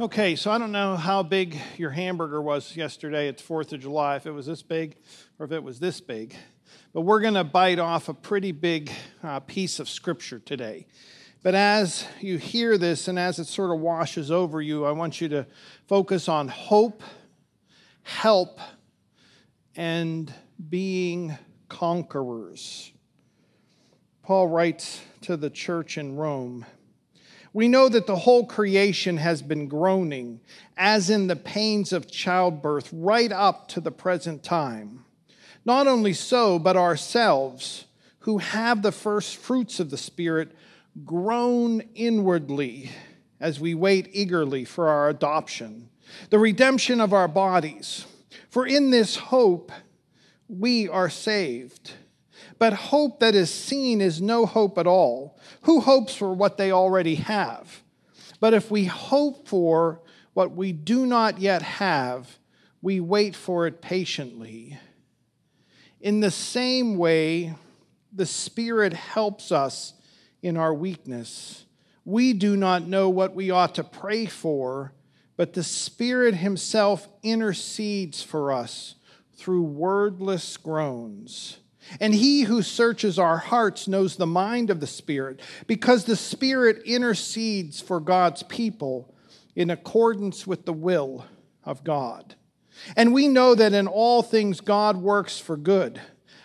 Okay, so I don't know how big your hamburger was yesterday. It's 4th of July, if it was this big or if it was this big. But we're going to bite off a pretty big uh, piece of scripture today. But as you hear this and as it sort of washes over you, I want you to focus on hope, help, and being conquerors. Paul writes to the church in Rome. We know that the whole creation has been groaning, as in the pains of childbirth, right up to the present time. Not only so, but ourselves, who have the first fruits of the Spirit, groan inwardly as we wait eagerly for our adoption, the redemption of our bodies. For in this hope we are saved. But hope that is seen is no hope at all. Who hopes for what they already have? But if we hope for what we do not yet have, we wait for it patiently. In the same way, the Spirit helps us in our weakness. We do not know what we ought to pray for, but the Spirit Himself intercedes for us through wordless groans. And he who searches our hearts knows the mind of the Spirit, because the Spirit intercedes for God's people in accordance with the will of God. And we know that in all things God works for good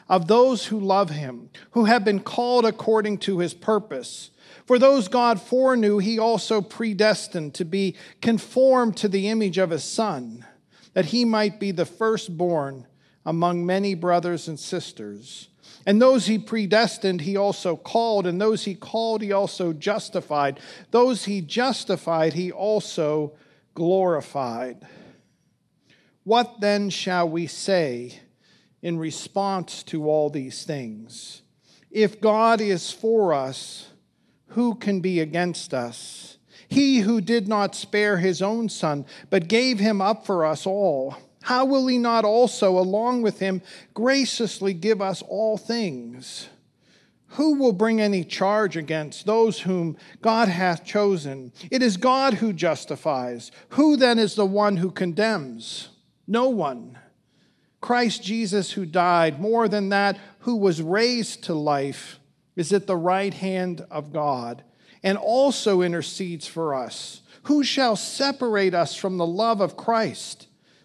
of those who love him, who have been called according to his purpose. For those God foreknew, he also predestined to be conformed to the image of his Son, that he might be the firstborn among many brothers and sisters. And those he predestined, he also called. And those he called, he also justified. Those he justified, he also glorified. What then shall we say in response to all these things? If God is for us, who can be against us? He who did not spare his own son, but gave him up for us all how will he not also, along with him, graciously give us all things? Who will bring any charge against those whom God hath chosen? It is God who justifies. Who then is the one who condemns? No one. Christ Jesus, who died, more than that, who was raised to life, is at the right hand of God and also intercedes for us. Who shall separate us from the love of Christ?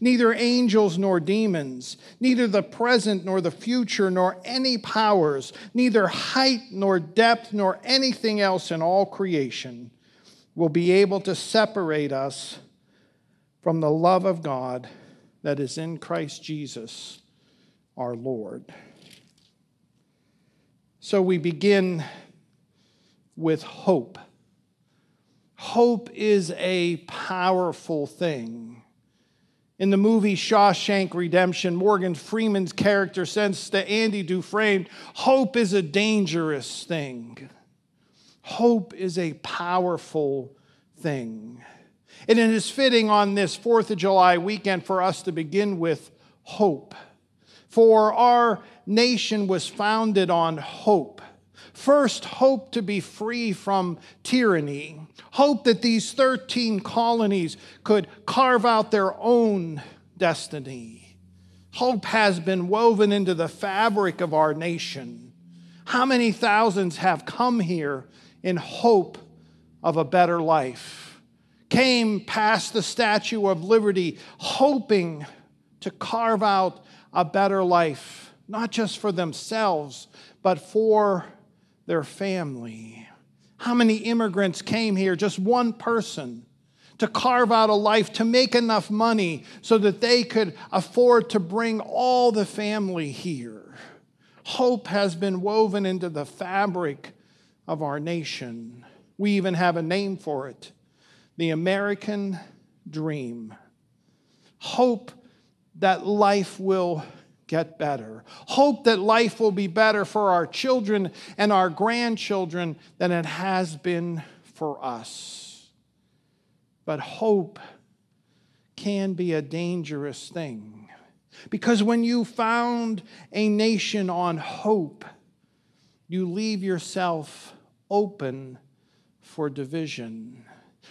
neither angels nor demons, neither the present nor the future, nor any powers, neither height nor depth, nor anything else in all creation will be able to separate us from the love of God that is in Christ Jesus our Lord. So we begin with hope. Hope is a powerful thing. In the movie Shawshank Redemption, Morgan Freeman's character says to Andy Dufresne, Hope is a dangerous thing. Hope is a powerful thing. And it is fitting on this 4th of July weekend for us to begin with hope. For our nation was founded on hope. First, hope to be free from tyranny. Hope that these 13 colonies could carve out their own destiny. Hope has been woven into the fabric of our nation. How many thousands have come here in hope of a better life? Came past the Statue of Liberty hoping to carve out a better life, not just for themselves, but for their family. How many immigrants came here, just one person, to carve out a life, to make enough money so that they could afford to bring all the family here? Hope has been woven into the fabric of our nation. We even have a name for it the American dream. Hope that life will get better. Hope that life will be better for our children and our grandchildren than it has been for us. But hope can be a dangerous thing. Because when you found a nation on hope, you leave yourself open for division.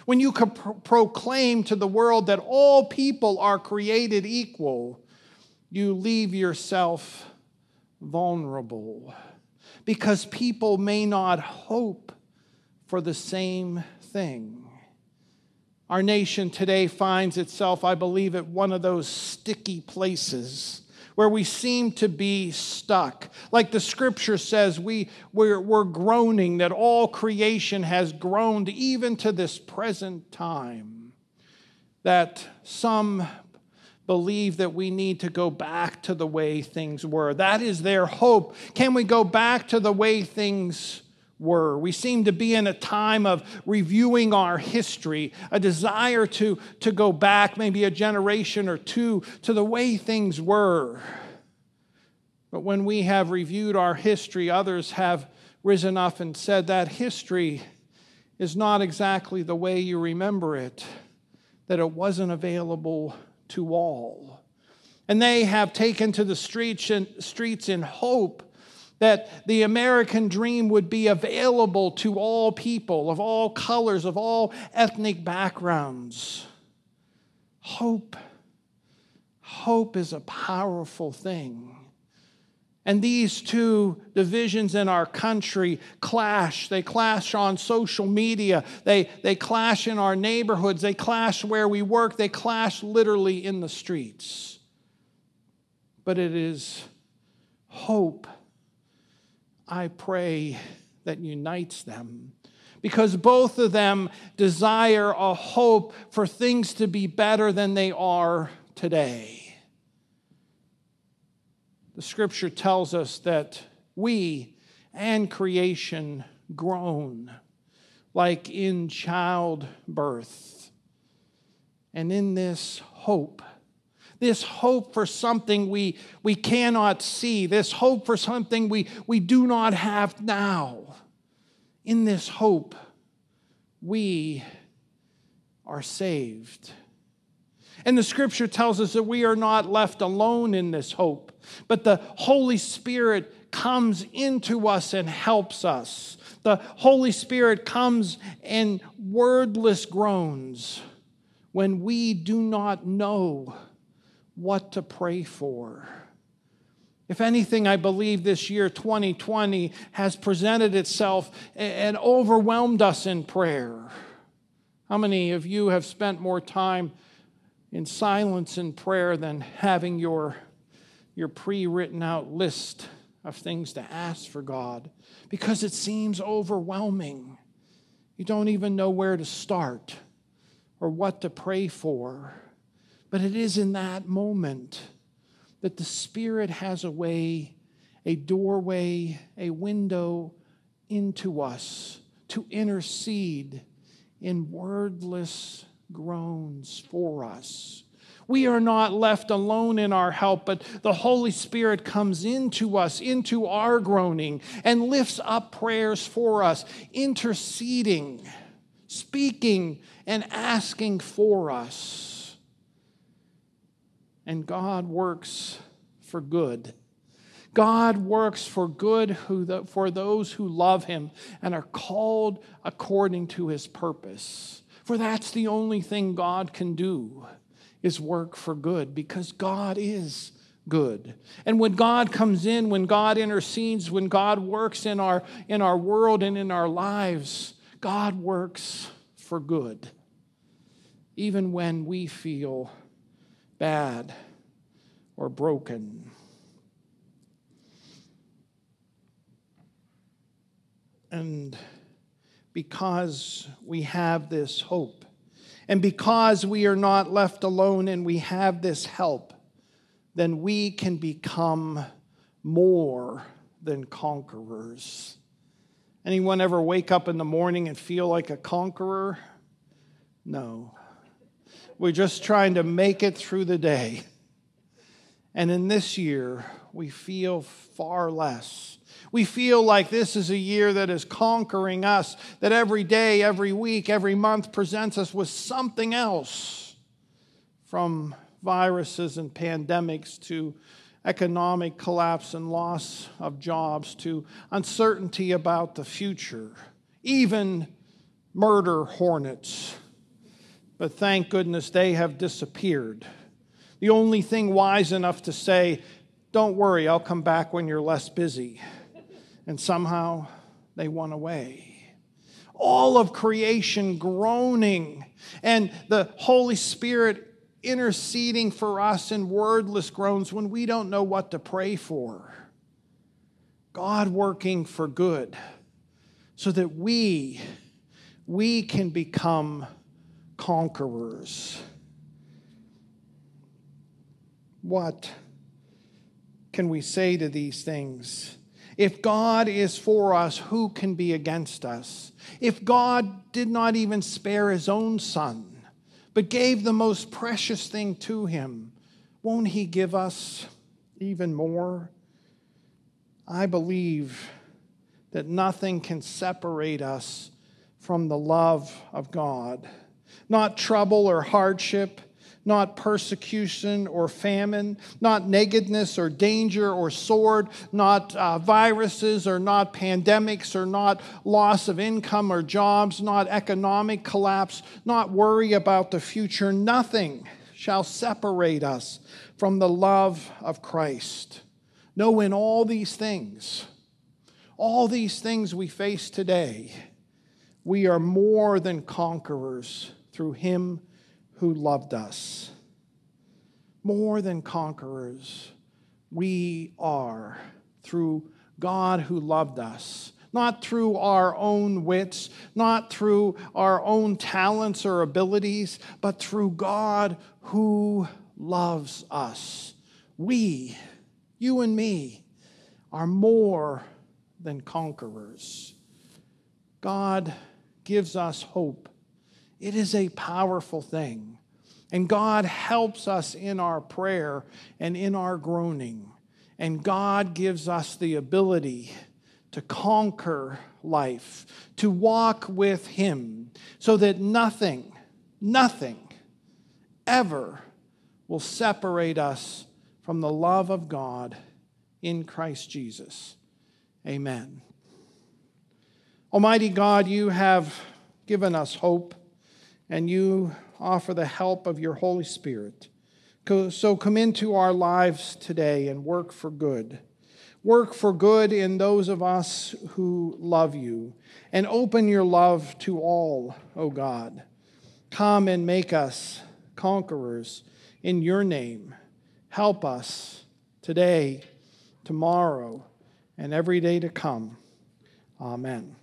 When you pro- proclaim to the world that all people are created equal, you leave yourself vulnerable because people may not hope for the same thing. Our nation today finds itself, I believe, at one of those sticky places where we seem to be stuck. Like the scripture says, we, we're, we're groaning that all creation has groaned even to this present time. That some believe that we need to go back to the way things were. That is their hope. Can we go back to the way things were. We seem to be in a time of reviewing our history, a desire to, to go back maybe a generation or two to the way things were. But when we have reviewed our history, others have risen up and said that history is not exactly the way you remember it, that it wasn't available to all. And they have taken to the streets, in hope that the American dream would be available to all people of all colors, of all ethnic backgrounds. Hope. Hope is a powerful thing. And these two divisions in our country clash. They clash on social media. They, they clash in our neighborhoods. They clash where we work. They clash literally in the streets. But it is hope I pray that unites them. Because both of them desire a hope for things to be better than they are today. The scripture tells us that we and creation groan like in childbirth. And in this hope, this hope for something we, we cannot see, this hope for something we, we do not have now. In this hope, we are saved. And the scripture tells us that we are not left alone in this hope, but the Holy Spirit comes into us and helps us. The Holy Spirit comes in wordless groans when we do not know what to pray for. If anything, I believe this year, 2020, has presented itself and overwhelmed us in prayer. How many of you have spent more time in silence and prayer than having your, your pre written out list of things to ask for God? Because it seems overwhelming. You don't even know where to start or what to pray for. But it is in that moment that the Spirit has a way, a doorway, a window into us to intercede in wordless groans for us. We are not left alone in our help, but the Holy Spirit comes into us, into our groaning, and lifts up prayers for us, interceding, speaking, and asking for us and God works for good. God works for good who, for those who love him and are called according to his purpose. For that's the only thing God can do is work for good because God is good. And when God comes in, when God intercedes, when God works in our in our world and in our lives, God works for good. Even when we feel bad or broken. And because we have this hope, and because we are not left alone and we have this help, then we can become more than conquerors. Anyone ever wake up in the morning and feel like a conqueror? No. We're just trying to make it through the day. And in this year, we feel far less. We feel like this is a year that is conquering us, that every day, every week, every month presents us with something else from viruses and pandemics to economic collapse and loss of jobs to uncertainty about the future, even murder hornets. But thank goodness they have disappeared. The only thing wise enough to say, don't worry, I'll come back when you're less busy. And somehow they went away. All of creation groaning, and the Holy Spirit interceding for us in wordless groans when we don't know what to pray for. God working for good so that we we can become conquerors. What can we say to these things? If God is for us, who can be against us? If God did not even spare his own son, but gave the most precious thing to him, won't he give us even more? I believe that nothing can separate us from the love of God. Not trouble or hardship, not persecution or famine, not nakedness or danger or sword, not uh, viruses or not pandemics or not loss of income or jobs, not economic collapse, not worry about the future. Nothing shall separate us from the love of Christ. No, in all these things, all these things we face today, we are more than conquerors through him who loved us. More than conquerors, we are through God who loved us. Not through our own wits, not through our own talents or abilities, but through God who loves us. We, you and me, are more than conquerors. God gives us hope it is a powerful thing. And God helps us in our prayer and in our groaning. And God gives us the ability to conquer life, to walk with Him, so that nothing, nothing ever will separate us from the love of God in Christ Jesus. Amen. Almighty God, you have given us hope and you offer the help of your Holy Spirit. So come into our lives today and work for good. Work for good in those of us who love you, and open your love to all, O God. Come and make us conquerors in your name. Help us today, tomorrow, and every day to come. Amen.